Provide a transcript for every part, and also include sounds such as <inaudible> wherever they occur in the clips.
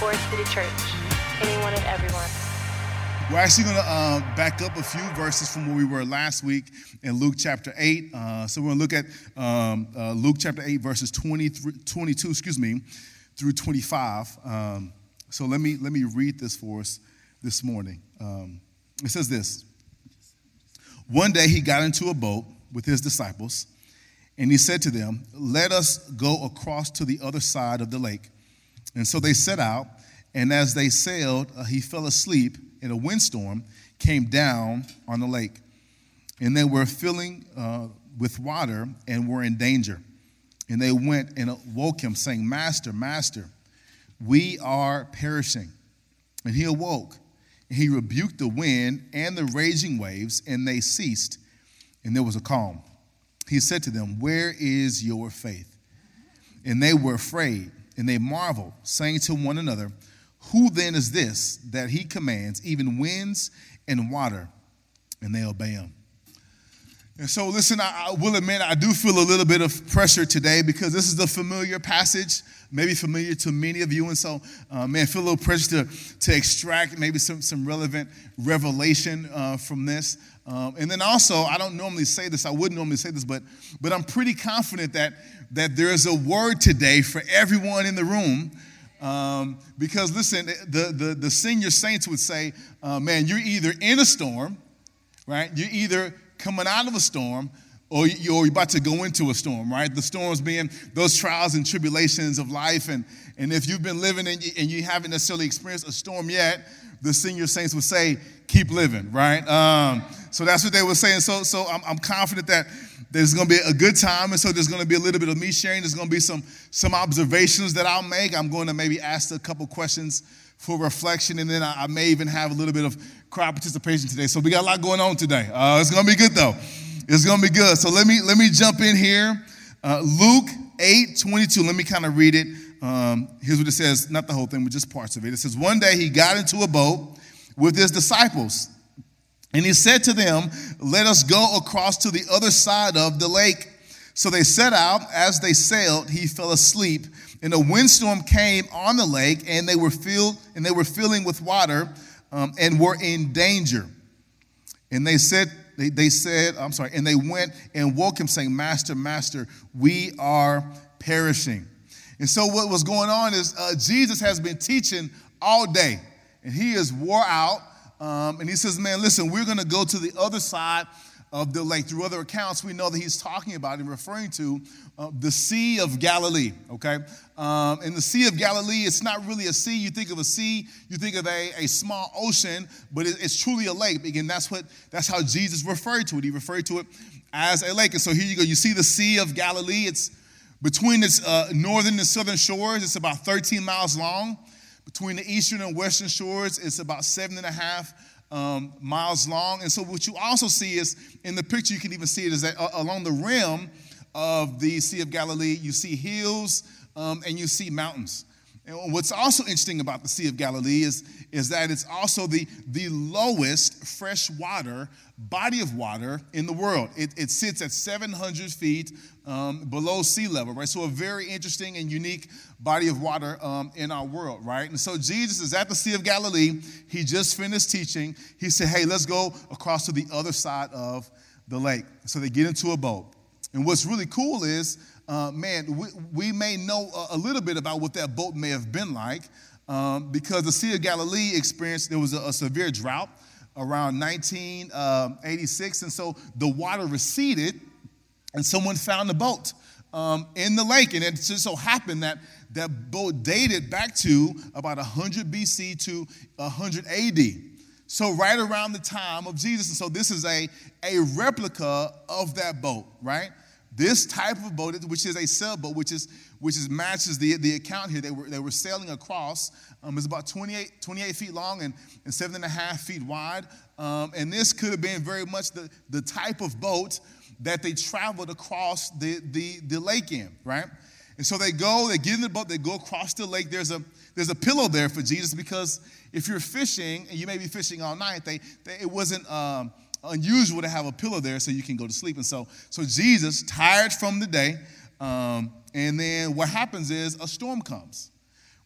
Forest City Church. Anyone and everyone. We're actually going to uh, back up a few verses from where we were last week in Luke chapter 8. Uh, so we're going to look at um, uh, Luke chapter 8, verses 20 22, excuse me, through 25. Um, so let me, let me read this for us this morning. Um, it says this One day he got into a boat with his disciples, and he said to them, Let us go across to the other side of the lake. And so they set out, and as they sailed, uh, he fell asleep, and a windstorm came down on the lake. And they were filling uh, with water and were in danger. And they went and woke him, saying, Master, Master, we are perishing. And he awoke, and he rebuked the wind and the raging waves, and they ceased, and there was a calm. He said to them, Where is your faith? And they were afraid and they marveled, saying to one another, Who then is this that he commands even winds and water, and they obey him? And so, listen, I, I, will admit I do feel a little bit of pressure today because this is the familiar passage, maybe familiar to many of you. And so, uh, man, I feel a little pressure to, to extract maybe some, some relevant revelation uh, from this. Um, and then also, I don't normally say this, I wouldn't normally say this, but, but I'm pretty confident that, that there is a word today for everyone in the room. Um, because listen, the, the, the senior saints would say, uh, man, you're either in a storm, right? You're either coming out of a storm or you're about to go into a storm, right? The storms being those trials and tribulations of life. And, and if you've been living and you, and you haven't necessarily experienced a storm yet, the senior saints would say, keep living, right? Um, so that's what they were saying. So, so I'm, I'm confident that there's going to be a good time. And so there's going to be a little bit of me sharing. There's going to be some, some observations that I'll make. I'm going to maybe ask a couple questions for reflection. And then I, I may even have a little bit of crowd participation today. So we got a lot going on today. Uh, it's going to be good though. It's going to be good. So let me, let me jump in here. Uh, Luke 8, 22. Let me kind of read it. Um, here's what it says, not the whole thing, but just parts of it. It says, One day he got into a boat with his disciples, and he said to them, Let us go across to the other side of the lake. So they set out. As they sailed, he fell asleep, and a windstorm came on the lake, and they were filled, and they were filling with water, um, and were in danger. And they said, they, they said, I'm sorry, and they went and woke him, saying, Master, Master, we are perishing. And so what was going on is uh, Jesus has been teaching all day, and he is wore out. Um, and he says, "Man, listen, we're going to go to the other side of the lake." Through other accounts, we know that he's talking about and referring to uh, the Sea of Galilee. Okay, um, and the Sea of Galilee, it's not really a sea. You think of a sea, you think of a, a small ocean, but it, it's truly a lake. Again, that's what that's how Jesus referred to it. He referred to it as a lake. And so here you go. You see the Sea of Galilee. It's between its uh, northern and southern shores, it's about 13 miles long. Between the eastern and western shores, it's about seven and a half um, miles long. And so, what you also see is in the picture, you can even see it is that uh, along the rim of the Sea of Galilee, you see hills um, and you see mountains. And what's also interesting about the Sea of Galilee is, is that it's also the, the lowest freshwater body of water in the world. It, it sits at 700 feet um, below sea level, right? So, a very interesting and unique body of water um, in our world, right? And so, Jesus is at the Sea of Galilee. He just finished teaching. He said, Hey, let's go across to the other side of the lake. So, they get into a boat. And what's really cool is, uh, man, we, we, may know a, a, little bit about what that boat may have been like um, because the Sea of Galilee experienced, there was a, a severe drought around 1986. Um, and so the water receded, and someone found a boat um, in the lake. And it just so happened that that boat dated back to about 100 BC to 100 AD. So, right around the time of Jesus. And so, this is a, a replica of that boat, right? This type of boat, which is a sailboat, which is which is matches the, the account here. They were, they were sailing across. Um, it's about 28, 28 feet long and, and seven and a half feet wide. Um, and this could have been very much the, the type of boat that they traveled across the, the, the lake in, right? And so they go, they get in the boat, they go across the lake. There's a, there's a pillow there for Jesus because if you're fishing, and you may be fishing all night, they, they it wasn't um, unusual to have a pillow there so you can go to sleep. And so, so Jesus, tired from the day, um, and then what happens is a storm comes,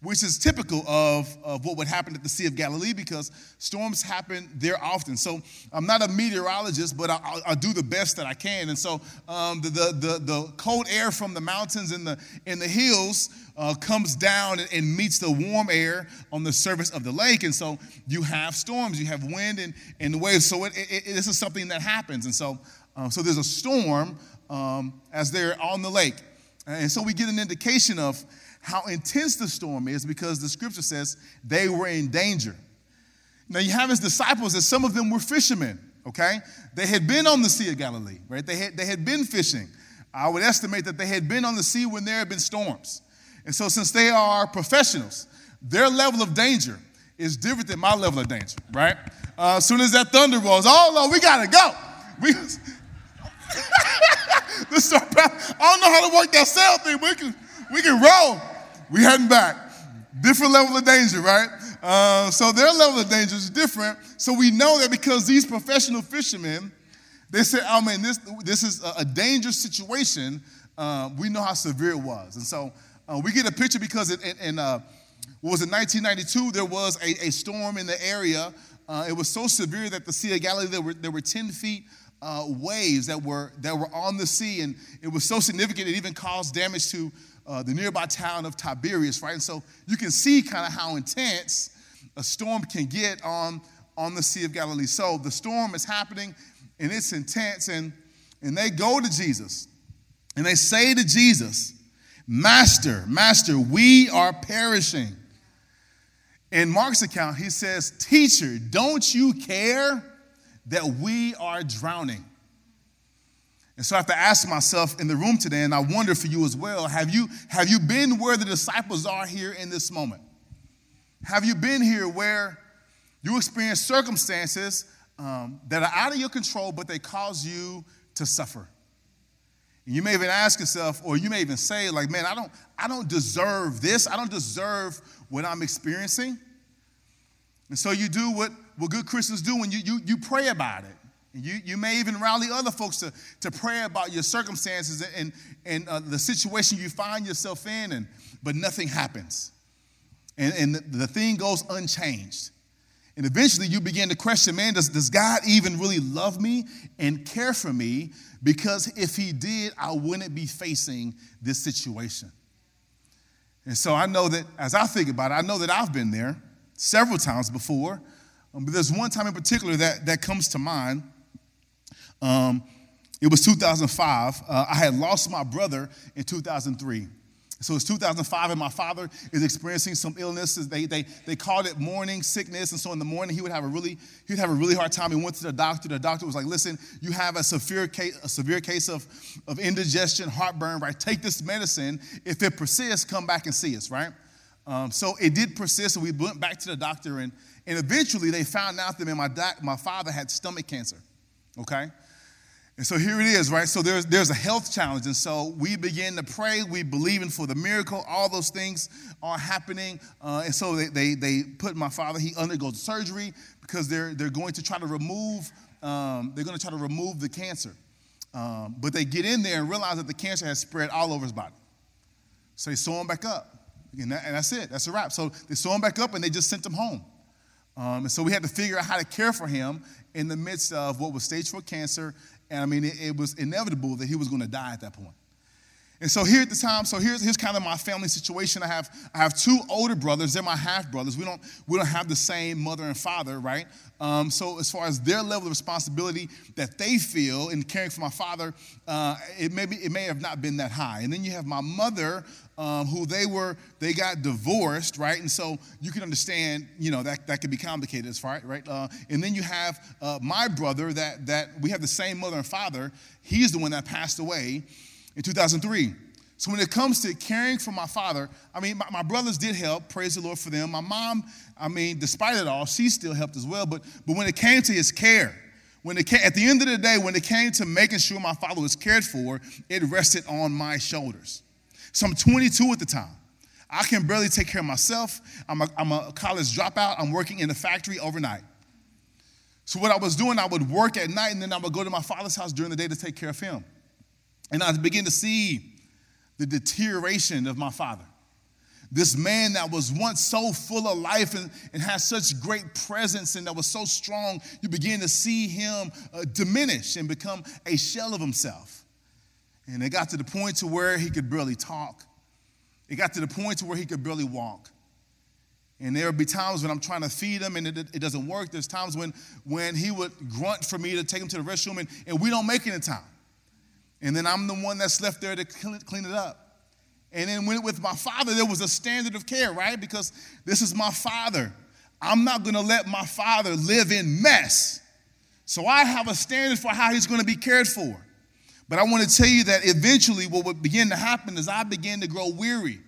which is typical of, of what would happen at the Sea of Galilee because storms happen there often. So I'm not a meteorologist, but I, will do the best that I can. And so um, the, the, the, the, cold air from the mountains and the, in the hills uh, comes down and, and, meets the warm air on the surface of the lake. And so you have storms, you have wind and, and waves. So it, it, it, this is something that happens. And so, uh, so there's a storm um, as they're on the lake. And so we get an indication of how intense the storm is because the scripture says they were in danger. Now you have his disciples, and some of them were fishermen, okay? They had been on the Sea of Galilee, right? They had, they had been fishing. I would estimate that they had been on the sea when there had been storms. And so, since they are professionals, their level of danger is different than my level of danger, right? Uh, as soon as that thunder rolls, oh, no, we gotta go. We, <laughs> I don't know how to work that sail thing, we can, we can roll we heading back. Different level of danger, right? Uh, so their level of danger is different. So we know that because these professional fishermen, they said, oh man, this, this is a, dangerous situation. Uh, we know how severe it was. And so uh, we get a picture because in, in, in uh, was it, 1992, there was a, a storm in the area. Uh, it was so severe that the Sea of Galilee, there were, there were 10 feet uh, waves that were, that were on the sea. And it was so significant, it even caused damage to uh, the nearby town of Tiberias, right? And so you can see kind of how intense a storm can get on, on the Sea of Galilee. So the storm is happening and it's intense, and, and they go to Jesus and they say to Jesus, Master, Master, we are perishing. In Mark's account, he says, Teacher, don't you care that we are drowning? And so I have to ask myself in the room today, and I wonder for you as well have you, have you been where the disciples are here in this moment? Have you been here where you experience circumstances um, that are out of your control, but they cause you to suffer? And you may even ask yourself, or you may even say, like, man, I don't, I don't deserve this. I don't deserve what I'm experiencing. And so you do what, what good Christians do when you, you, you pray about it. You, you may even rally other folks to, to pray about your circumstances and, and uh, the situation you find yourself in, and, but nothing happens. And, and the, thing goes unchanged. And eventually you begin to question man, does, does God even really love me and care for me? Because if He did, I wouldn't be facing this situation. And so I know that as I think about it, I know that I've been there several times before. Um, but there's one time in particular that, that comes to mind. Um, it was 2005. Uh, I had lost my brother in 2003. So it's 2005, and my father is experiencing some illnesses. They, they, they called it morning sickness, and so in the morning he would have a really he'd have a really hard time. He went to the doctor. The doctor was like, "Listen, you have a severe case, a severe case of, of indigestion, heartburn. Right? Take this medicine. If it persists, come back and see us. Right? Um, so it did persist, and we went back to the doctor, and, and eventually they found out that my, my father had stomach cancer. Okay, and so here it is, right? So there's, there's a health challenge. And so we begin to pray. We believe in for the miracle. All those things are happening. Uh, and so they, they, they put my father, he undergoes surgery because they're, they're going to try to remove, um, they're going to try to remove the cancer. Um, but they get in there and realize that the cancer has spread all over his body. So they sew him back up. And, that, and that's it. That's a wrap. So they sew him back up and they just sent him home. Um, and so we had to figure out how to care for him in the midst of what was stage four cancer and I mean, it, it was inevitable that he was going to die at that point. And so here at the time, so here's, here's kind of my family situation. I have, I have two older brothers. They're my half brothers. We don't, we don't have the same mother and father, right? Um, so as far as their level of responsibility that they feel in caring for my father, uh, it, may be, it may have not been that high. And then you have my mother, um, who they were, they got divorced, right? And so you can understand, you know, that, that could be complicated as far, right? Uh, and then you have uh, my brother that, that we have the same mother and father. He's the one that passed away in 2003. So when it comes to caring for my father, I mean, my, my, brothers did help. Praise the Lord for them. My mom, I mean, despite it all, she still helped as well. But but when it came to his care, when it came, at the end of the day, when it came to making sure my father was cared for, it rested on my shoulders. So I'm 22 at the time. I can barely take care of myself. I'm a, I'm a college dropout. I'm working in a factory overnight. So what I was doing, I would work at night and then I would go to my father's house during the day to take care of him. And I begin to see the deterioration of my father. this man that was once so full of life and, and had such great presence and that was so strong, you begin to see him uh, diminish and become a shell of himself. And it got to the point to where he could barely talk. It got to the point to where he could barely walk. And there would be times when I'm trying to feed him and it, it, doesn't work. There's times when, when he would grunt for me to take him to the restroom and, and we don't make it in time. And then I'm the one that's left there to clean it up. And then with my father, there was a standard of care, right? Because this is my father. I'm not gonna let my father live in mess. So I have a standard for how he's gonna be cared for. But I wanna tell you that eventually what would begin to happen is I began to grow weary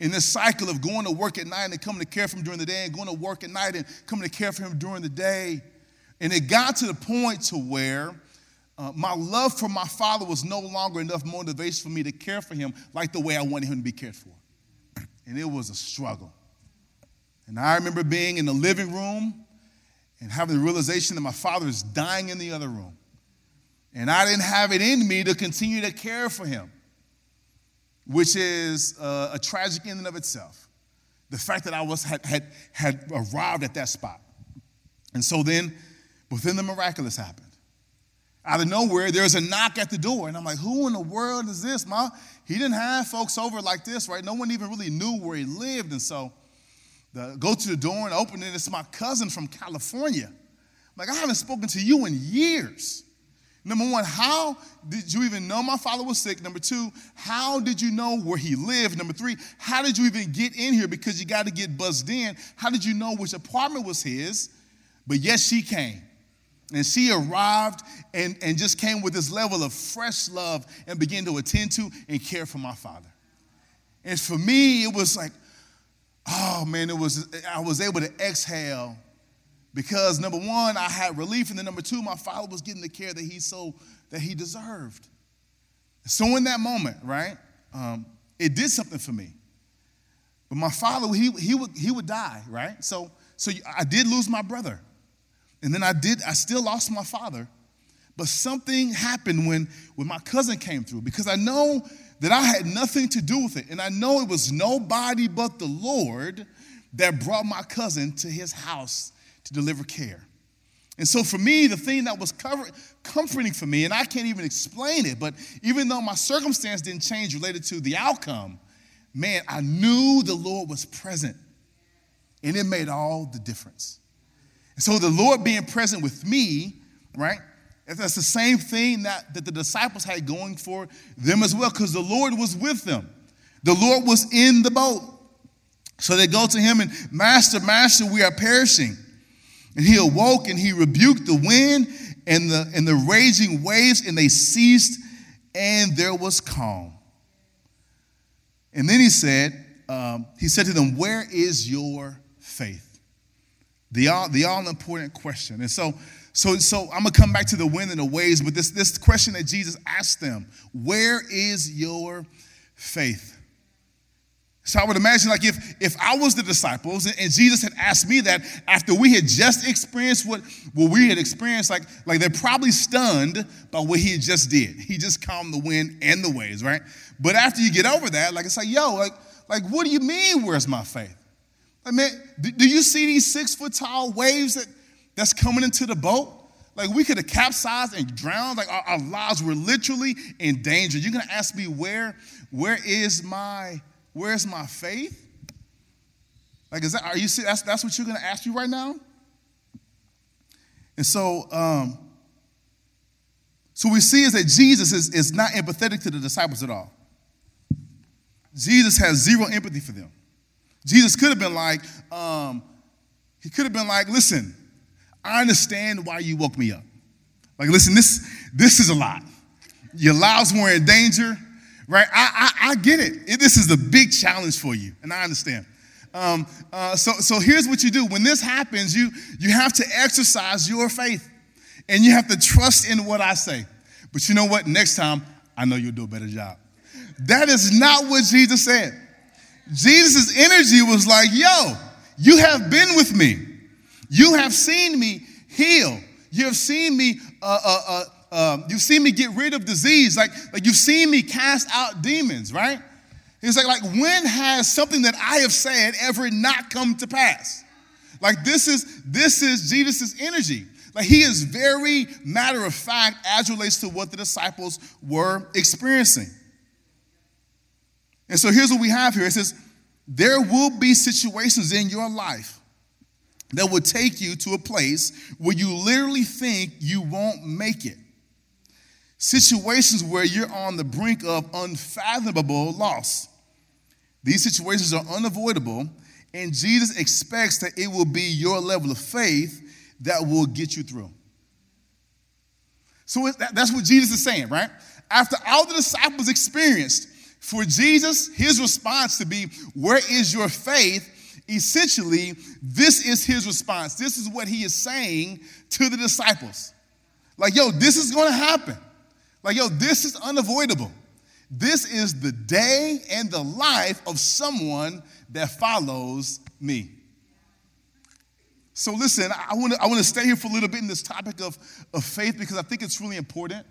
in this cycle of going to work at night and coming to care for him during the day and going to work at night and coming to care for him during the day. And it got to the point to where uh, my love for my father was no longer enough motivation for me to care for him like the way I wanted him to be cared for. <clears throat> And it was a struggle. And I remember being in the living room and having the realization that my father is dying in the other room. And I didn't have it in me to continue to care for him, which is uh, a tragic in and of itself. The fact that I was, had, had, had arrived at that spot. And so then, within the miraculous happened out of nowhere, there's a knock at the door. And I'm like, who in the world is this, Ma? He didn't have folks over like this, right? No one even really knew where he lived. And so the, go to the door and open it. It's my cousin from California. I'm like, I haven't spoken to you in years. Number one, how did you even know my father was sick? Number two, how did you know where he lived? Number three, how did you even get in here? Because you got to get buzzed in. How did you know which apartment was his? But yes, she came. And she arrived and, and just came with this level of fresh love and began to attend to and care for my father. And for me, it was like, oh man, it was I was able to exhale because number one, I had relief, and then number two, my father was getting the care that he so that he deserved. So in that moment, right, um, it did something for me. But my father, he, he, would, he would die, right? So, so I did lose my brother. And then I did, I still lost my father. But something happened when, when my cousin came through because I know that I had nothing to do with it. And I know it was nobody but the Lord that brought my cousin to his house to deliver care. And so for me, the thing that was comforting for me, and I can't even explain it, but even though my circumstance didn't change related to the outcome, man, I knew the Lord was present. And it made all the difference. And so the Lord being present with me, right? That's the same thing that, that the disciples had going for them as well, because the Lord was with them. The Lord was in the boat. So they go to him and, Master, Master, we are perishing. And he awoke and he rebuked the wind and the, and the raging waves, and they ceased, and there was calm. And then he said, um, he said to them, Where is your faith? The all, the all important question. And so, so, so I'm gonna come back to the wind and the waves, but this, this question that Jesus asked them, where is your faith? So I would imagine, like, if, if I was the disciples and, and, Jesus had asked me that after we had just experienced what, what we had experienced, like, like they're probably stunned by what he just did. He just calmed the wind and the waves, right? But after you get over that, like, it's like, yo, like, like what do you mean, where's my faith? I mean, do you see these six foot tall waves that, that's coming into the boat? Like we could have capsized and drowned. Like our, our lives were literally in danger. You're gonna ask me where, where is my, where's my faith? Like, is that are you that's that's what you're gonna ask me right now? And so, um, so we see is that Jesus is, is not empathetic to the disciples at all. Jesus has zero empathy for them. Jesus could have been like, um, he could have been like, listen, I understand why you woke me up. Like, listen, this, this is a lot. Your lives were in danger, right? I, I, I get it. it. This is a big challenge for you, and I understand. Um, uh, so, so here's what you do. When this happens, you, you have to exercise your faith, and you have to trust in what I say. But you know what? Next time, I know you'll do a better job. That is not what Jesus said. Jesus' energy was like, yo, you have been with me. You have seen me heal. You have seen me, uh, uh, uh, uh, you've seen me get rid of disease. Like, like you've seen me cast out demons, right? It's like, like when has something that I have said ever not come to pass? Like this is this is Jesus' energy. Like he is very matter of fact as relates to what the disciples were experiencing. And so here's what we have here. It says, there will be situations in your life that will take you to a place where you literally think you won't make it. Situations where you're on the brink of unfathomable loss. These situations are unavoidable, and Jesus expects that it will be your level of faith that will get you through. So that's what Jesus is saying, right? After all the disciples experienced, for Jesus, his response to be, Where is your faith? Essentially, this is his response. This is what he is saying to the disciples. Like, yo, this is gonna happen. Like, yo, this is unavoidable. This is the day and the life of someone that follows me. So, listen, I wanna, I wanna stay here for a little bit in this topic of, of faith because I think it's really important.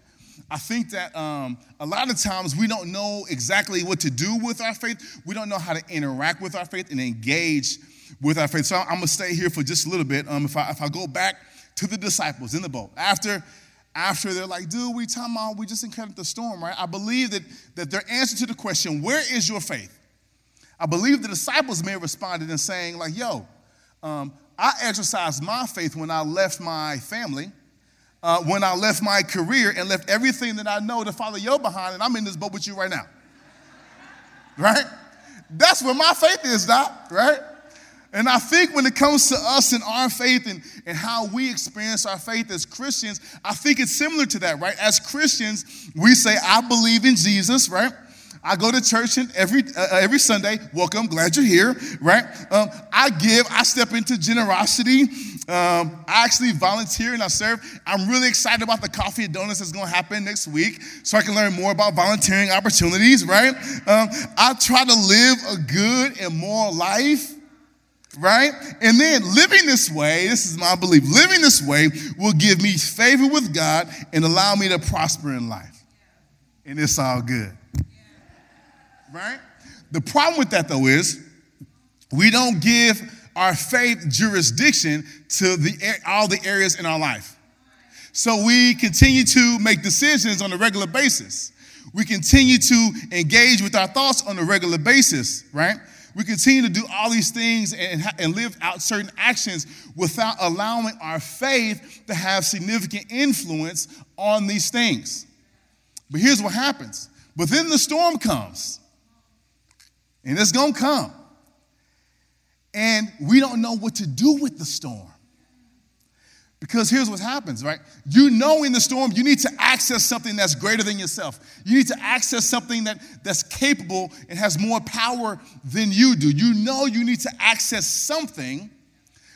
I think that um, a lot of times we don't know exactly what to do with our faith. We don't know how to interact with our faith and engage with our faith. So I'm gonna stay here for just a little bit. Um, if I if I go back to the disciples in the boat after after they're like, dude, we talking about we just encountered the storm, right? I believe that that their answer to the question, where is your faith? I believe the disciples may have responded in saying like, yo, um, I exercised my faith when I left my family uh, when I left my career and left everything that I know to follow you behind, and I'm in this boat with you right now. Right? That's where my faith is, Doc, right? And I think when it comes to us and our faith and, and how we experience our faith as Christians, I think it's similar to that, right? As Christians, we say, I believe in Jesus, right? I go to church and every uh, every Sunday. Welcome, glad you're here. Right? Um, I give. I step into generosity. Um, I actually volunteer and I serve. I'm really excited about the coffee and donuts that's going to happen next week, so I can learn more about volunteering opportunities. Right? Um, I try to live a good and moral life right? And then living this way, this is my belief, living this way will give me favor with God and allow me to prosper in life. And it's all good right? The problem with that, though, is we don't give our faith jurisdiction to the, all the areas in our life. So we continue to make decisions on a regular basis. We continue to engage with our thoughts on a regular basis, right? We continue to do all these things and, and live out certain actions without allowing our faith to have significant influence on these things. But here's what happens. But then the storm comes. And it's to come. And we don't know what to do with the storm. Because here's what happens, right? You know in the storm you need to access something that's greater than yourself. You need to access something that, that's capable and has more power than you do. You know you need to access something,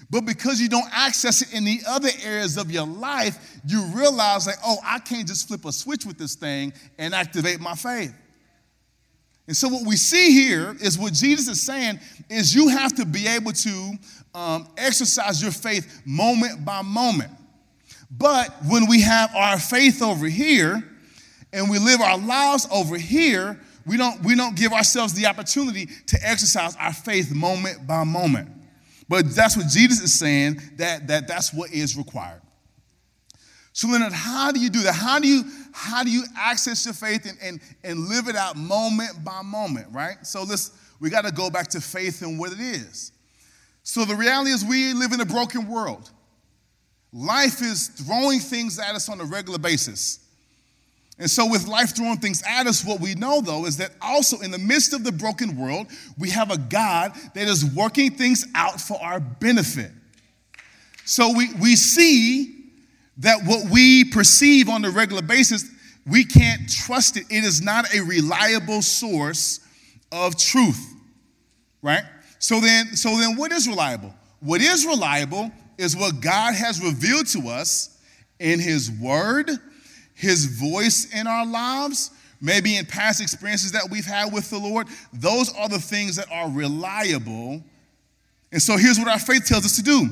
but because you don't access it in the other areas of your life, you realize like, oh, I can't just flip a switch with this thing and activate my faith. And so what we see here is what Jesus is saying is you have to be able to um, exercise your faith moment by moment. But when we have our faith over here and we live our lives over here, we don't, we don't give ourselves the opportunity to exercise our faith moment by moment. But that's what Jesus is saying, that, that that's what is required. So Leonard, how do you do that? How do you how do you access your faith and, and, and live it out moment by moment, right? So let's we got to go back to faith and what it is. So the reality is we live in a broken world. Life is throwing things at us on a regular basis. And so, with life throwing things at us, what we know though is that also in the midst of the broken world, we have a God that is working things out for our benefit. So, we, we see that what we perceive on a regular basis, we can't trust it. It is not a reliable source of truth, right? So then, so then what is reliable? What is reliable is what God has revealed to us in His Word, His voice in our lives, maybe in past experiences that we've had with the Lord. Those are the things that are reliable. And so here's what our faith tells us to do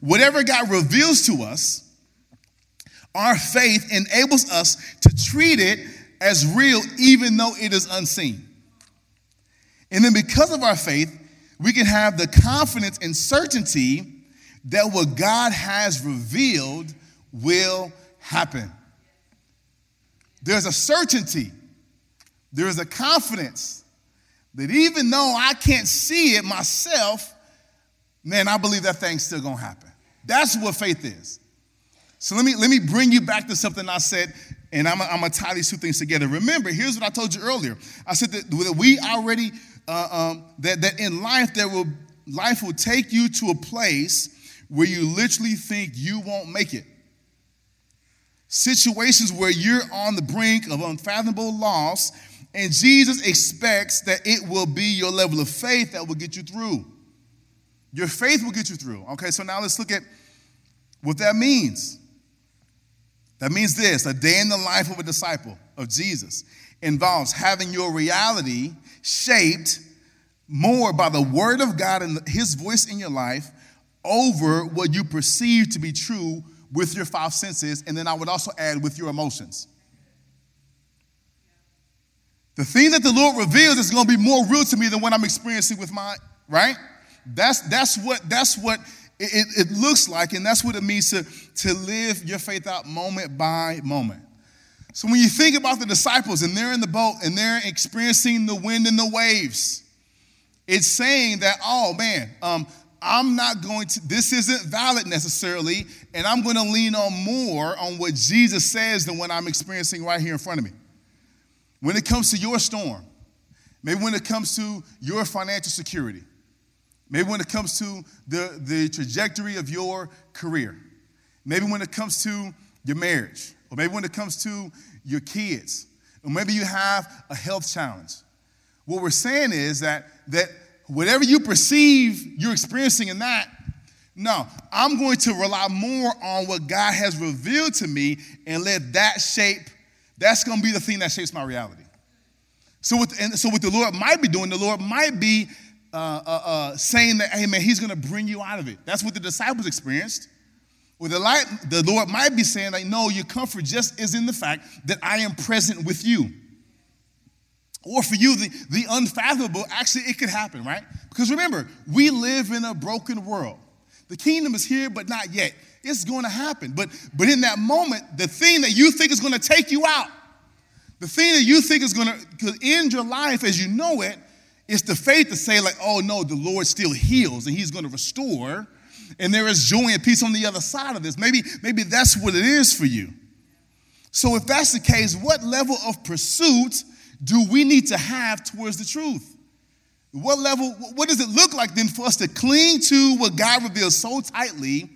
whatever God reveals to us, our faith enables us to treat it as real even though it is unseen. And then because of our faith, we can have the confidence and certainty that what God has revealed will happen. There's a certainty, there's a confidence that even though I can't see it myself, man, I believe that thing's still gonna happen. That's what faith is. So let me let me bring you back to something I said, and I'm, I'm gonna tie these two things together. Remember, here's what I told you earlier. I said that, that we already uh, um, that that in life there will life will take you to a place where you literally think you won't make it. Situations where you're on the brink of unfathomable loss, and Jesus expects that it will be your level of faith that will get you through. Your faith will get you through. Okay, so now let's look at what that means. That means this a day in the life of a disciple of Jesus involves having your reality shaped more by the word of God and his voice in your life over what you perceive to be true with your five senses. And then I would also add with your emotions. The thing that the Lord reveals is going to be more real to me than what I'm experiencing with my, right? That's, that's what, that's what it, it, looks like, and that's what it means to, to live your faith out moment by moment. So when you think about the disciples and they're in the boat and they're experiencing the wind and the waves, it's saying that, oh man, um, I'm not going to, this isn't valid necessarily, and I'm going to lean on more on what Jesus says than what I'm experiencing right here in front of me. When it comes to your storm, maybe when it comes to your financial security, Maybe when it comes to the, the trajectory of your career. Maybe when it comes to your marriage. Or maybe when it comes to your kids. Or maybe you have a health challenge. What we're saying is that, that whatever you perceive you're experiencing in that, no, I'm going to rely more on what God has revealed to me and let that shape, that's going to be the thing that shapes my reality. So what, and so what the Lord might be doing, the Lord might be uh, uh, uh, saying that, hey man, he's going to bring you out of it. That's what the disciples experienced. Well, the, light, the Lord might be saying, like, no, your comfort just is in the fact that I am present with you. Or for you, the, the unfathomable, actually, it could happen, right? Because remember, we live in a broken world. The kingdom is here, but not yet. It's going to happen. But, but in that moment, the thing that you think is going to take you out, the thing that you think is going to end your life as you know it, it's the faith to say, like, oh no, the Lord still heals and He's going to restore, and there is joy and peace on the other side of this. Maybe, maybe that's what it is for you. So, if that's the case, what level of pursuit do we need to have towards the truth? What level, what does it look like then for us to cling to what God reveals so tightly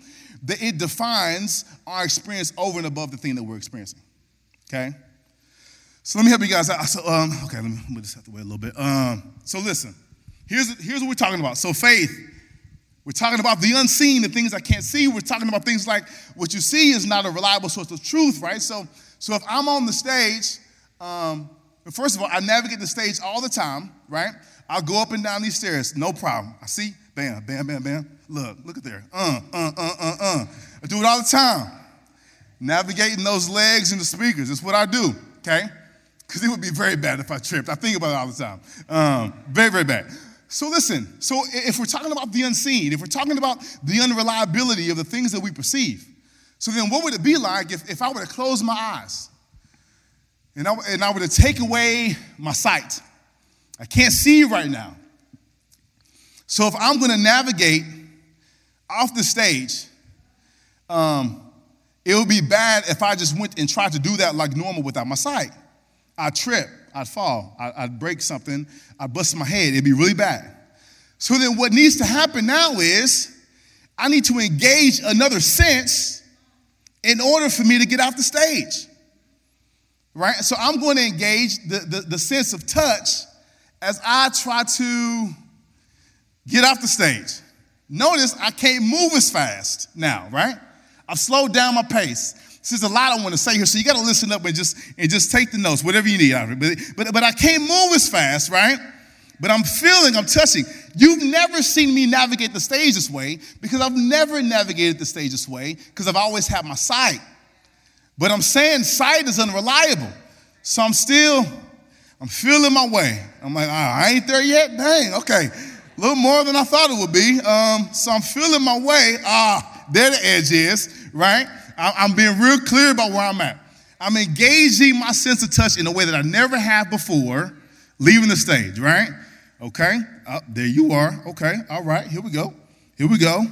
that it defines our experience over and above the thing that we're experiencing? Okay? So let me help you guys out. So, um, okay, let me, just have to wait a little bit. Um, so listen, here's, here's what we're talking about. So faith, we're talking about the unseen, the things I can't see. We're talking about things like what you see is not a reliable source of truth, right? So, so if I'm on the stage, um, first of all, I navigate the stage all the time, right? I'll go up and down these stairs, no problem. I see, bam, bam, bam, bam. Look, look at there. Uh, uh, uh, uh, uh. I do it all the time. Navigating those legs and the speakers. That's what I do, okay? Because it would be very bad if I tripped. I think about it all the time. Um, very, very bad. So listen, so if we're talking about the unseen, if we're talking about the unreliability of the things that we perceive, so then what would it be like if, if I were to close my eyes and I, and I were to take away my sight? I can't see right now. So if I'm going to navigate off the stage, um, it would be bad if I just went and tried to do that like normal without my sight. I'd trip, I'd fall, I'd break something, I'd bust my head. It'd be really bad. So then, what needs to happen now is I need to engage another sense in order for me to get off the stage. Right? So I'm going to engage the, the, the sense of touch as I try to get off the stage. Notice I can't move as fast now, right? I've slowed down my pace. There's a lot I want to say here, so you got to listen up and just and just take the notes, whatever you need out of it. But, but, but I can't move as fast, right? But I'm feeling, I'm touching. You've never seen me navigate the stage this way because I've never navigated the stage this way because I've always had my sight. But I'm saying sight is unreliable. So I'm still I'm feeling my way. I'm like, oh, I ain't there yet? Dang, okay. A little more than I thought it would be. Um, so I'm feeling my way. Ah, there the edge is, right? I'm being real clear about where I'm at. I'm engaging my sense of touch in a way that I never have before, leaving the stage, right? Okay, oh, there you are. Okay, all right, here we go. Here we go.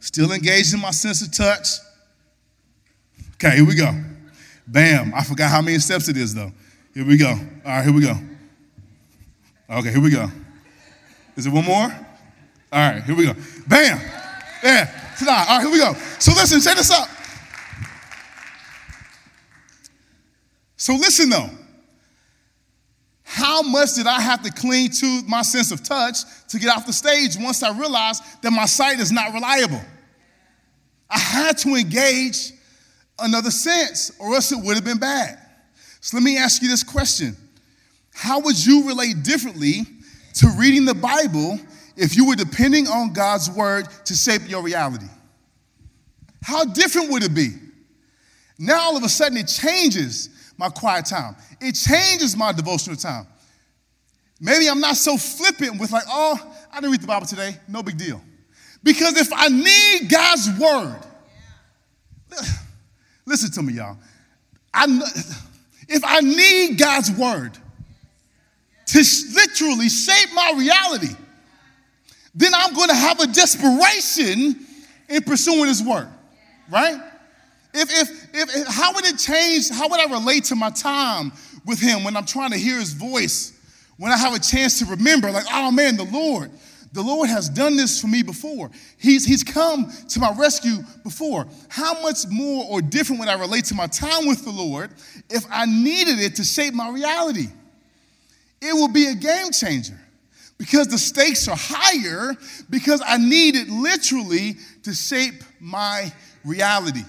Still engaged in my sense of touch. Okay, here we go. Bam. I forgot how many steps it is, though. Here we go. All right, here we go. Okay, here we go. Is it one more? All right, here we go. Bam. Yeah. All right, here we go. So listen, check this out. So listen though. How much did I have to cling to my sense of touch to get off the stage once I realized that my sight is not reliable? I had to engage another sense, or else it would have been bad. So let me ask you this question How would you relate differently to reading the Bible if you were depending on God's word to shape your reality? How different would it be? Now all of a sudden it changes my quiet time. It changes my devotional time. Maybe I'm not so flippant with like, oh, I didn't read the Bible today. No big deal. Because if I need God's word, <sighs> listen to me, y'all. I, if I need God's word to literally shape my reality, then I'm going to have a desperation in pursuing His word, right? If, if, if, how would it change? How would I relate to my time with him when I'm trying to hear his voice? When I have a chance to remember, like, oh man, the Lord, the Lord has done this for me before. He's, he's come to my rescue before. How much more or different would I relate to my time with the Lord if I needed it to shape my reality? It will be a game changer because the stakes are higher because I need it literally to shape my reality.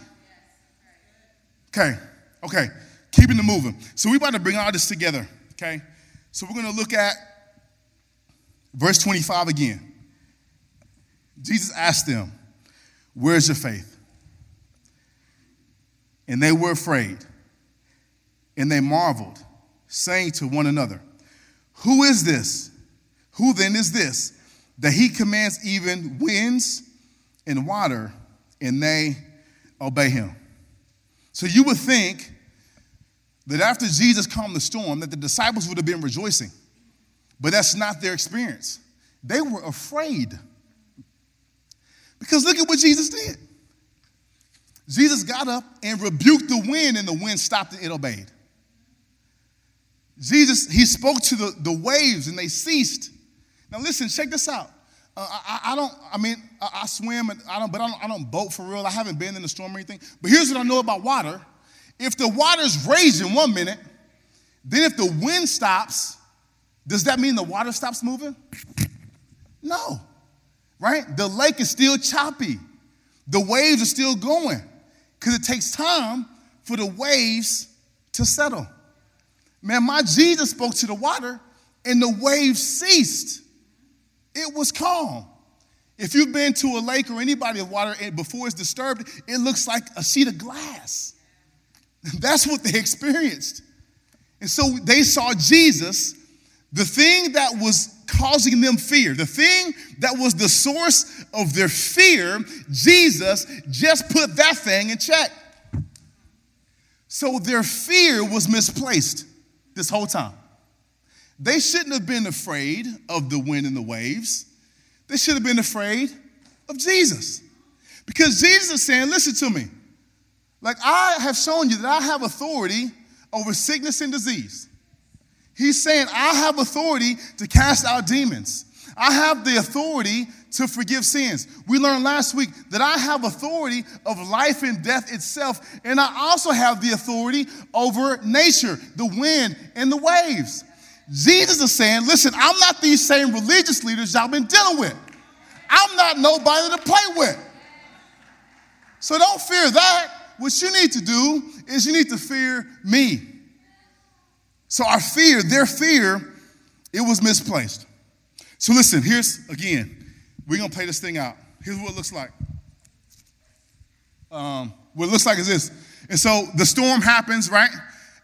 Okay, okay, keeping it moving. So we're about to bring all this together, okay? So we're going to look at verse 25 again. Jesus asked them, Where's your faith? And they were afraid, and they marveled, saying to one another, Who is this? Who then is this that he commands even winds and water, and they obey him? So you would think that after Jesus calmed the storm, that the disciples would have been rejoicing. But that's not their experience. They were afraid. Because look at what Jesus did. Jesus got up and rebuked the wind, and the wind stopped and it obeyed. Jesus, he spoke to the, the waves and they ceased. Now listen, check this out. Uh, I, I, don't, I mean, I, I swim, and I don't, but I don't, I don't boat for real. I haven't been in the storm or anything. But here's what I know about water. If the water's raging one minute, then if the wind stops, does that mean the water stops moving? No, right? The lake is still choppy. The waves are still going because it takes time for the waves to settle. Man, my Jesus spoke to the water and the waves ceased. It was calm. If you've been to a lake or any body of water before it's disturbed, it looks like a sheet of glass. <laughs> That's what they experienced. And so they saw Jesus, the thing that was causing them fear, the thing that was the source of their fear, Jesus just put that thing in check. So their fear was misplaced this whole time. They shouldn't have been afraid of the wind and the waves. They should have been afraid of Jesus. Because Jesus is saying, listen to me. Like I have shown you that I have authority over sickness and disease. He's saying, I have authority to cast out demons. I have the authority to forgive sins. We learned last week that I have authority of life and death itself, and I also have the authority over nature, the wind, and the waves. Jesus is saying, listen, I'm not these same religious leaders y'all been dealing with. I'm not nobody to play with. So don't fear that. What you need to do is you need to fear me. So our fear, their fear, it was misplaced. So listen, here's again, we're gonna play this thing out. Here's what it looks like. Um, what it looks like is this. And so the storm happens, right?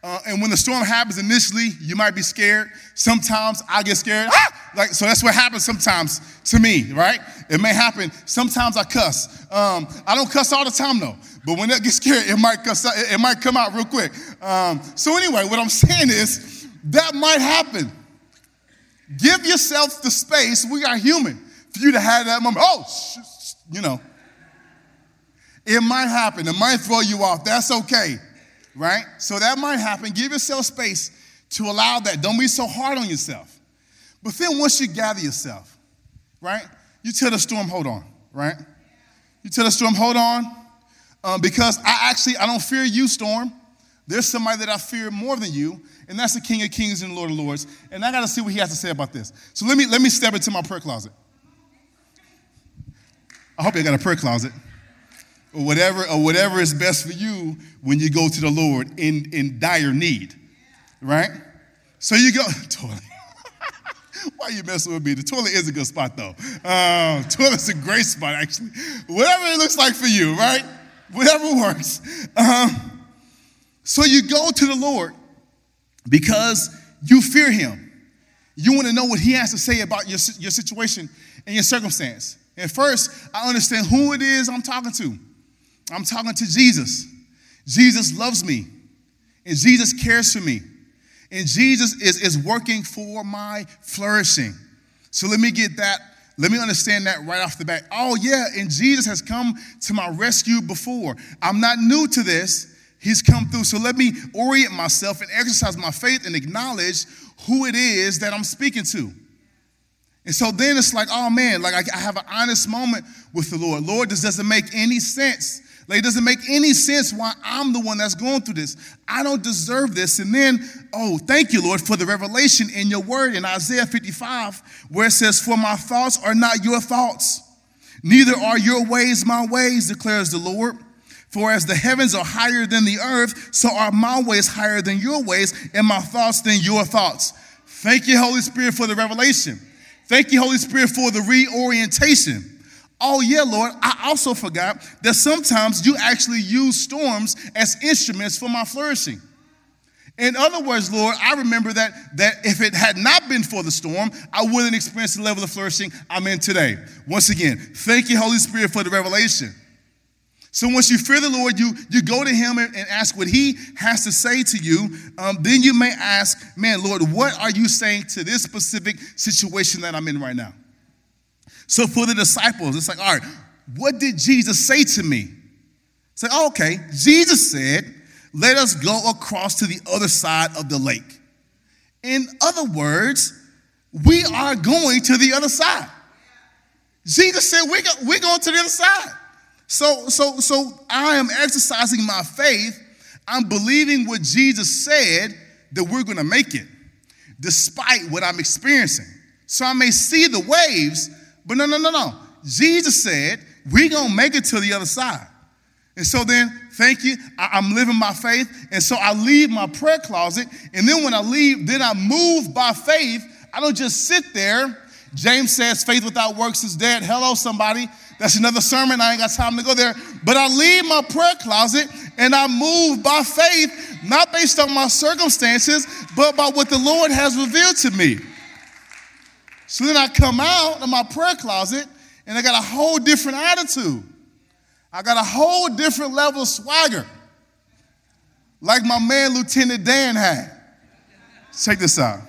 Uh, and when the storm happens initially, you might be scared. Sometimes I get scared. Ah! Like so, that's what happens sometimes to me, right? It may happen. Sometimes I cuss. Um, I don't cuss all the time though. But when it gets scared, it might cuss. It might come out real quick. Um, so anyway, what I'm <laughs> saying is that might happen. Give yourself the space. We are human for you to have that moment. Oh, you know. It might happen. It might throw you off. That's okay right? So that might happen. Give yourself space to allow that. Don't be so hard on yourself. But then once you gather yourself, right? You tell the storm, hold on, right? You tell the storm, hold on, um, because I actually I don't fear you, storm. There's somebody that I fear more than you, and that's the King of Kings and Lord of Lords. And I got to see what he has to say about this. So let me let me step into my prayer closet. I hope you got a prayer closet or whatever, or whatever is best for you when you go to the Lord in, in dire need. Right? So you go, <laughs> toilet. <laughs> Why are you messing with me? The toilet is a good spot though. Uh, toilet's a great spot, actually. Whatever it looks like for you, right? Whatever works. Um, so you go to the Lord because you fear him. You want to know what he has to say about your, your situation and your circumstance. And first, I understand who it is I'm talking to. I'm talking to Jesus. Jesus loves me, and Jesus cares for me, and Jesus is, is working for my flourishing. So let me get that. Let me understand that right off the bat. Oh, yeah, and Jesus has come to my rescue before. I'm not new to this. He's come through. So let me orient myself and exercise my faith and acknowledge who it is that I'm speaking to. And so then it's like, oh man, like I have an honest moment with the Lord. Lord, this doesn't make any sense. Like, it doesn't make any sense why I'm the one that's going through this. I don't deserve this. And then, oh, thank you, Lord, for the revelation in your word in Isaiah 55, where it says, For my thoughts are not your thoughts, neither are your ways my ways, declares the Lord. For as the heavens are higher than the earth, so are my ways higher than your ways, and my thoughts than your thoughts. Thank you, Holy Spirit, for the revelation. Thank you, Holy Spirit, for the reorientation. Oh, yeah, Lord, I also forgot that sometimes you actually use storms as instruments for my flourishing. In other words, Lord, I remember that, that if it had not been for the storm, I wouldn't experience the level of flourishing I'm in today. Once again, thank you, Holy Spirit, for the revelation. So once you fear the Lord, you, you go to Him and, and ask what He has to say to you. Um, then you may ask, man, Lord, what are you saying to this specific situation that I'm in right now? So for the disciples, it's like, all right, what did Jesus say to me? Say, like, oh, okay, Jesus said, let us go across to the other side of the lake. In other words, we are going to the other side. Jesus said, we're, go, we're going to the other side. So, so, so I am exercising my faith. I'm believing what Jesus said that we're going to make it, despite what I'm experiencing. So I may see the waves, but no, no, no, no. Jesus said, we're going to make it to the other side. And so then, thank you. I, am living my faith. And so I leave my prayer closet. And then when I leave, then I move by faith. I don't just sit there. James says, faith without works is dead. Hello, somebody. That's another sermon. I ain't got time to go there. But I leave my prayer closet and I move by faith, not based on my circumstances, but by what the Lord has revealed to me. So then I come out of my prayer closet and I got a whole different attitude. I got a whole different level of swagger, like my man Lieutenant Dan had. Check this out.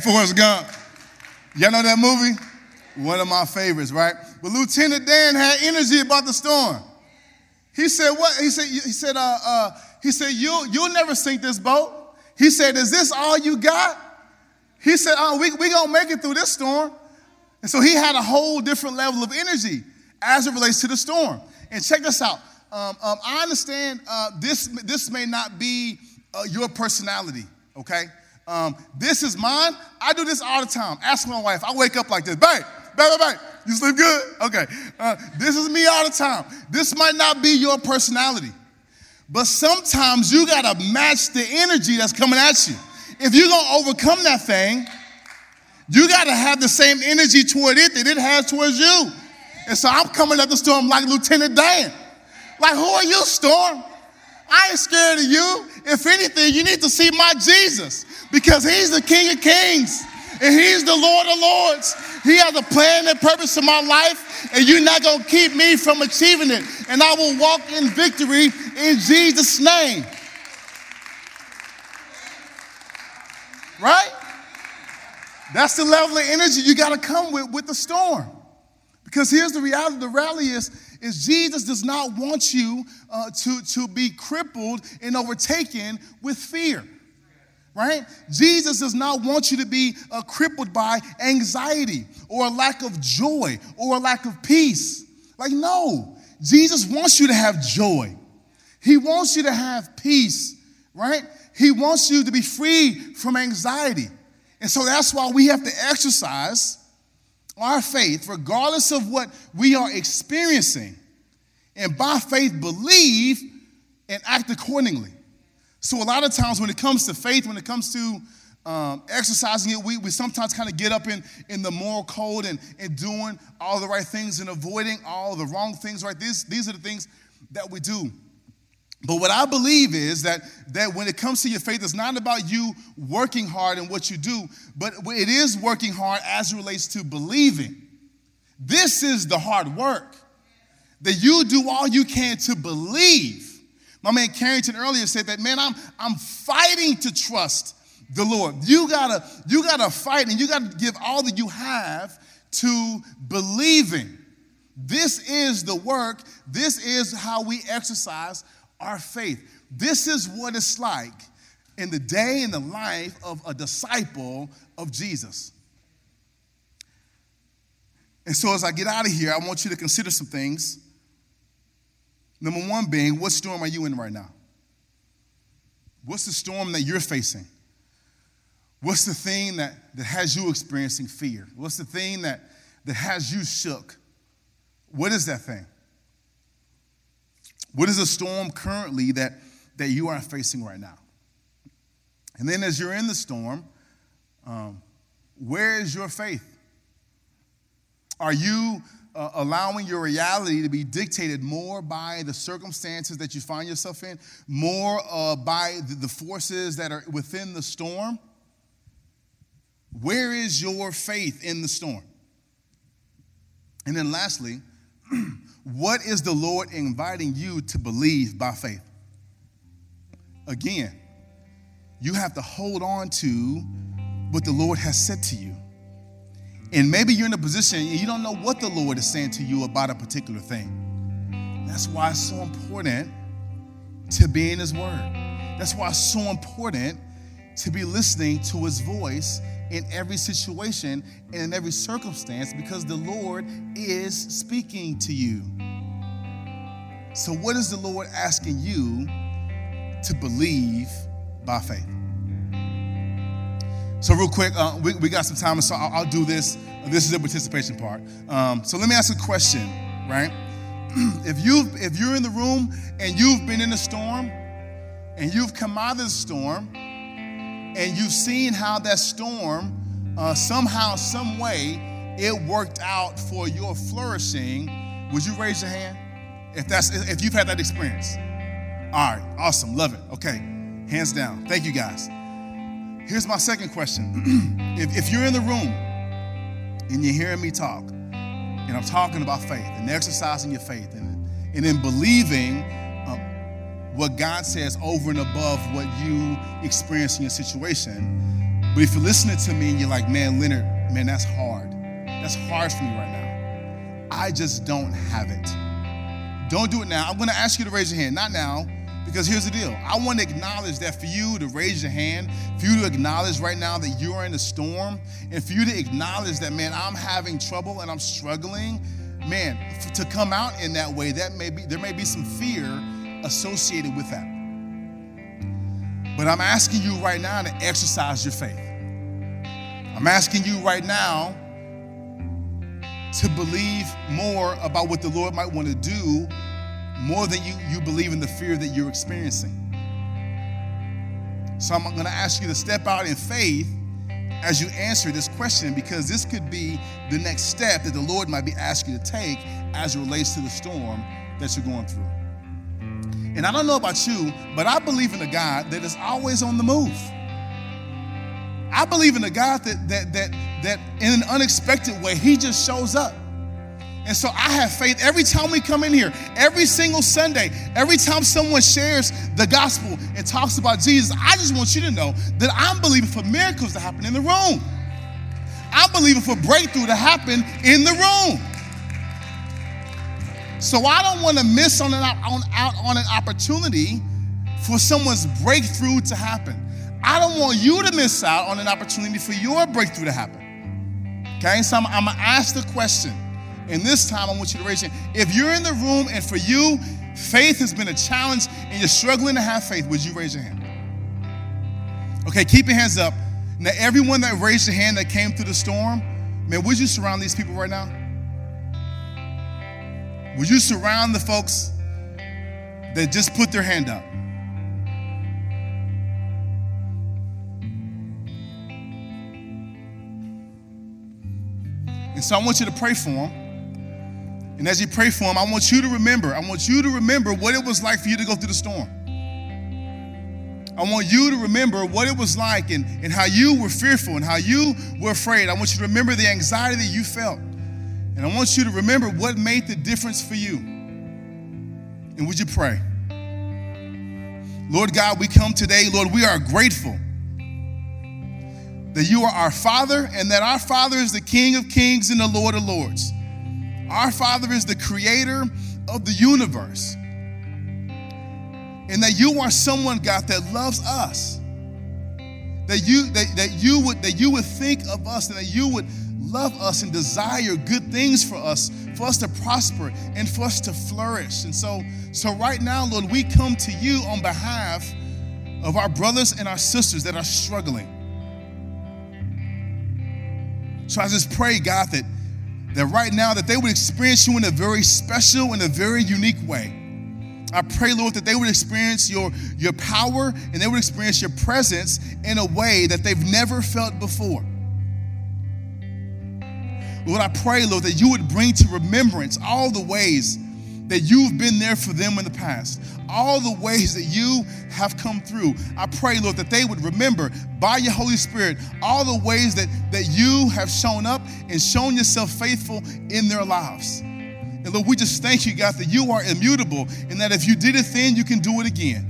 Lieutenant Forrest Gump. Y'all know that movie? One of my favorites, right? But Lieutenant Dan had energy about the storm. He said, "What?" He said, "He said, uh, uh, he said, you you'll never sink this boat." He said, "Is this all you got?" He said, "Oh, we we gonna make it through this storm." And so he had a whole different level of energy as it relates to the storm. And check this out. Um, um, I understand uh, this this may not be uh, your personality, okay? Um, this is mine. I do this all the time. Ask my wife. I wake up like this. Bang, bang, bang, bang. You sleep good? Okay. Uh, this is me all the time. This might not be your personality, but sometimes you got to match the energy that's coming at you. If you're going to overcome that thing, you got to have the same energy toward it that it has towards you. And so I'm coming at the storm like Lieutenant Dan. Like, who are you, Storm? I ain't scared of you. If anything, you need to see my Jesus because he's the King of Kings and he's the Lord of Lords. He has a plan and purpose in my life, and you're not going to keep me from achieving it. And I will walk in victory in Jesus' name. Right? That's the level of energy you got to come with with the storm. Because here's the reality the rally is, is Jesus does not want you uh, to, to be crippled and overtaken with fear. Right? Jesus does not want you to be uh, crippled by anxiety or a lack of joy or a lack of peace. Like, no, Jesus wants you to have joy. He wants you to have peace, right? He wants you to be free from anxiety. And so that's why we have to exercise our faith, regardless of what we are experiencing, and by faith believe and act accordingly. So, a lot of times when it comes to faith, when it comes to um, exercising it, we, we sometimes kind of get up in, in the moral code and, and doing all the right things and avoiding all the wrong things, right? These, these are the things that we do. But what I believe is that, that when it comes to your faith, it's not about you working hard in what you do, but it is working hard as it relates to believing. This is the hard work. That you do all you can to believe. My man Carrington earlier said that, man, I'm, I'm fighting to trust the Lord. You gotta, you gotta fight and you gotta give all that you have to believing. This is the work, this is how we exercise our faith. This is what it's like in the day in the life of a disciple of Jesus. And so, as I get out of here, I want you to consider some things. Number one being, what storm are you in right now? What's the storm that you're facing? What's the thing that, that has you experiencing fear? What's the thing that, that has you shook? What is that thing? What is the storm currently that, that you are facing right now? And then as you're in the storm, um, where is your faith? Are you uh, allowing your reality to be dictated more by the circumstances that you find yourself in, more uh, by the, the forces that are within the storm? Where is your faith in the storm? And then lastly, <clears throat> What is the Lord inviting you to believe by faith? Again, you have to hold on to what the Lord has said to you. And maybe you're in a position and you don't know what the Lord is saying to you about a particular thing. That's why it's so important to be in His Word. That's why it's so important to be listening to His voice in every situation and in every circumstance because the Lord is speaking to you. So, what is the Lord asking you to believe by faith? So, real quick, uh, we, we, got some time, so I'll, I'll, do this. This is the participation part. Um, so, let me ask a question, right? <clears throat> if you if you're in the room and you've been in a storm and you've come out of the storm and you've seen how that storm, uh, somehow, some way, it worked out for your flourishing, would you raise your hand? If that's if you've had that experience. All right, awesome, love it. Okay, hands down. Thank you guys. Here's my second question. <clears throat> if, if you're in the room and you're hearing me talk, and I'm talking about faith and exercising your faith and, and in believing uh, what God says over and above what you experience in your situation. But if you're listening to me and you're like, man, Leonard, man, that's hard. That's hard for me right now. I just don't have it. Don't do it now. I'm going to ask you to raise your hand. Not now, because here's the deal. I want to acknowledge that for you to raise your hand, for you to acknowledge right now that you're in a storm, and for you to acknowledge that, man, I'm having trouble and I'm struggling, man, to come out in that way, that may be there may be some fear associated with that. But I'm asking you right now to exercise your faith. I'm asking you right now to believe more about what the Lord might want to do more than you, you believe in the fear that you're experiencing. So I'm going to ask you to step out in faith as you answer this question because this could be the next step that the Lord might be asking you to take as it relates to the storm that you're going through. And I don't know about you, but I believe in a God that is always on the move. I believe in a God that that that that in an unexpected way, He just shows up. And so I have faith every time we come in here, every single Sunday, every time someone shares the gospel and talks about Jesus, I just want you to know that I'm believing for miracles to happen in the room. I'm believing for breakthrough to happen in the room. So I don't want to miss on an, on, out on an opportunity for someone's breakthrough to happen. I don't want you to miss out on an opportunity for your breakthrough to happen. Okay, so I'm, I'm gonna ask the question, and this time I want you to raise your hand. If you're in the room and for you, faith has been a challenge and you're struggling to have faith, would you raise your hand? Okay, keep your hands up. Now, everyone that raised your hand that came through the storm, man, would you surround these people right now? Would you surround the folks that just put their hand up? And so I want you to pray for them. And as you pray for them, I want you to remember, I want you to remember what it was like for you to go through the storm. I want you to remember what it was like and, and how you were fearful and how you were afraid. I want you to remember the anxiety that you felt. And I want you to remember what made the difference for you. And would you pray? Lord God, we come today, Lord, we are grateful that you are our Father and that our Father is the King of kings and the Lord of lords. Our Father is the creator of the universe. And that you are someone, God, that loves us. That you, that, that you would that you would think of us and that you would love us and desire good things for us, for us to prosper and for us to flourish. And so, so right now, Lord, we come to you on behalf of our brothers and our sisters that are struggling. So I just pray, God, that, that right now that they would experience you in a very special and a very unique way. I pray, Lord, that they would experience your, your power and they would experience your presence in a way that they've never felt before. Lord, I pray, Lord, that you would bring to remembrance all the ways that you've been there for them in the past, all the ways that you have come through. I pray, Lord, that they would remember by your Holy Spirit all the ways that, that you have shown up and shown yourself faithful in their lives. And Lord, we just thank you, God, that you are immutable and that if you did it then, you can do it again.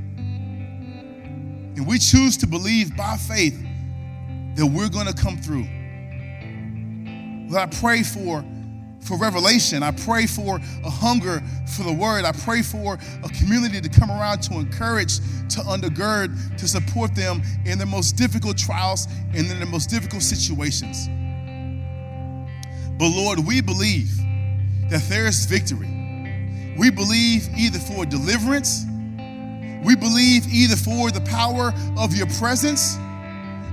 And we choose to believe by faith that we're going to come through. Lord, I pray for for revelation. I pray for a hunger for the word. I pray for a community to come around to encourage, to undergird, to support them in their most difficult trials and in their most difficult situations. But Lord, we believe that there is victory. We believe either for deliverance, we believe either for the power of your presence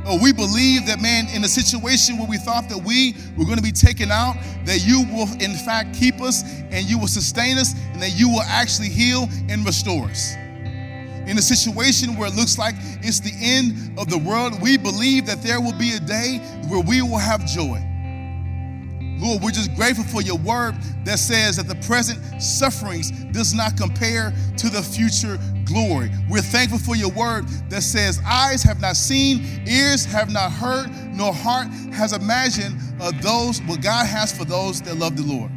or we believe that, man, in a situation where we thought that we were going to be taken out, that you will, in fact, keep us and you will sustain us and that you will actually heal and restore us. In a situation where it looks like it's the end of the world, we believe that there will be a day where we will have joy. Lord, we're just grateful for your word that says that the present sufferings does not compare to the future glory. We're thankful for your word that says, Eyes have not seen, ears have not heard, nor heart has imagined uh, those what God has for those that love the Lord.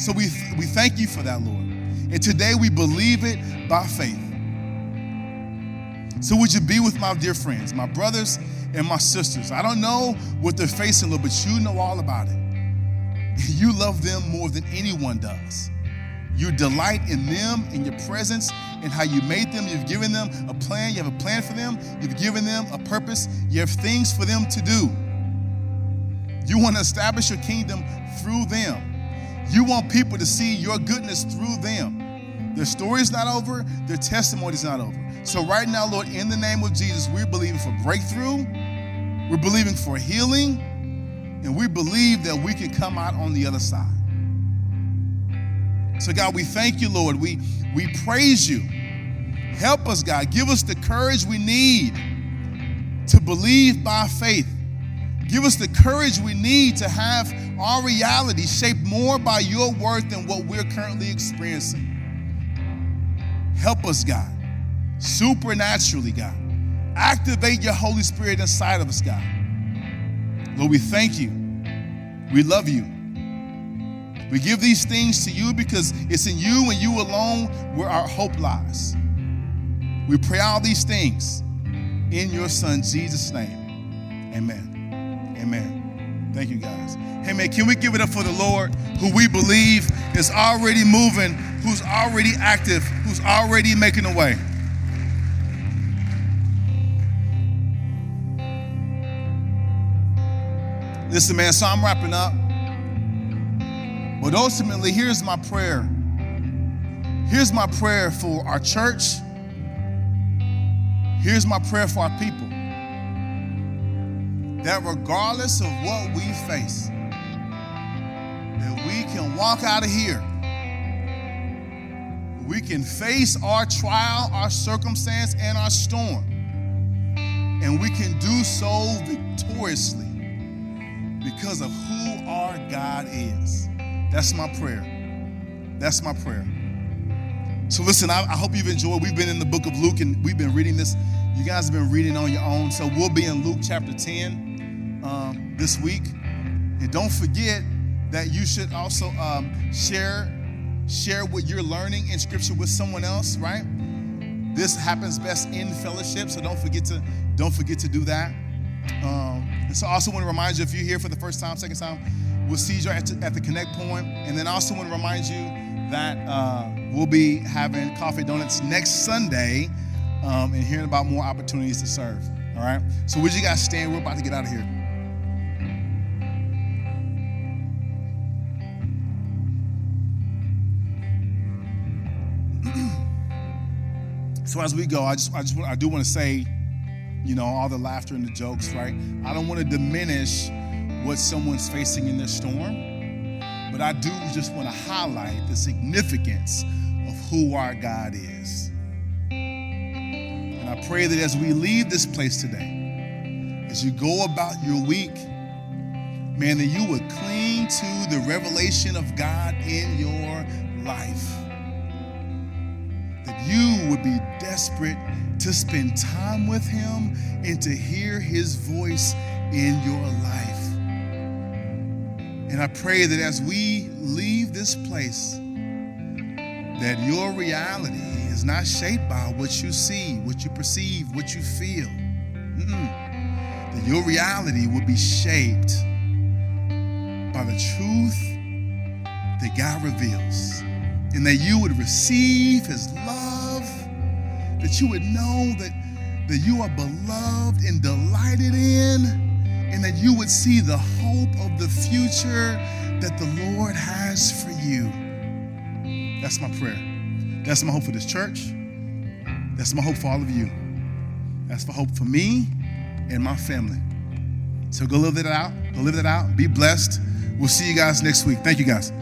So we, we thank you for that, Lord. And today we believe it by faith. So would you be with my dear friends, my brothers and my sisters. I don't know what they're facing, Lord, but you know all about it. <laughs> You love them more than anyone does. You delight in them, in your presence, in how you made them. You've given them a plan. You have a plan for them. You've given them a purpose. You have things for them to do. You want to establish your kingdom through them. You want people to see your goodness through them. Their story is not over, their testimony is not over. So, right now, Lord, in the name of Jesus, we're believing for breakthrough, we're believing for healing, and we believe that we can come out on the other side. So, God, we thank you, Lord. We, we praise you. Help us, God. Give us the courage we need to believe by faith. Give us the courage we need to have our reality shaped more by your word than what we're currently experiencing. Help us, God, supernaturally, God. Activate your Holy Spirit inside of us, God. Lord, we thank you. We love you. We give these things to you because it's in you and you alone where our hope lies. We pray all these things in your Son, Jesus' name. Amen. Amen. Thank you, guys. Hey, man, can we give it up for the Lord who we believe is already moving, who's already active, who's already making a way? Listen, man, so I'm wrapping up. But ultimately, here's my prayer. Here's my prayer for our church. Here's my prayer for our people. That regardless of what we face, that we can walk out of here. We can face our trial, our circumstance, and our storm. And we can do so victoriously because of who our God is. That's my prayer. That's my prayer. So listen, I, I, hope you've enjoyed. We've been in the book of Luke and we've been reading this. You guys have been reading on your own. So we'll be in Luke chapter 10 um, this week. And don't forget that you should also um, share share what you're learning in Scripture with someone else. Right? This happens best in fellowship. So don't forget to don't forget to do that. Um, and so I also want to remind you if you're here for the first time, second time, we'll see you at, the Connect Point. And then I also want to remind you that uh, we'll be having coffee donuts next Sunday um, and hearing about more opportunities to serve. All right? So, would you guys stand? We're about to get out of here. <clears throat> so as we go, I just, I just, I do want to say, you know, all the laughter and the jokes, right? I don't want to diminish what someone's facing in their storm, but I do just want to highlight the significance of who our God is. And I pray that as we leave this place today, as you go about your week, man, that you would cling to the revelation of God in your life. You would be desperate to spend time with Him and to hear His voice in your life. And I pray that as we leave this place, that your reality is not shaped by what you see, what you perceive, what you feel. Mm-mm. That your reality will be shaped by the truth that God reveals. And that you would receive his love, that you would know that, that you are beloved and delighted in and that you would see the hope of the future that the Lord has for you. That's my prayer. That's my hope for this church. That's my hope for all of you. That's for hope for me and my family. So go live that out. Go live that out. Be blessed. We'll see you guys next week. Thank you, guys.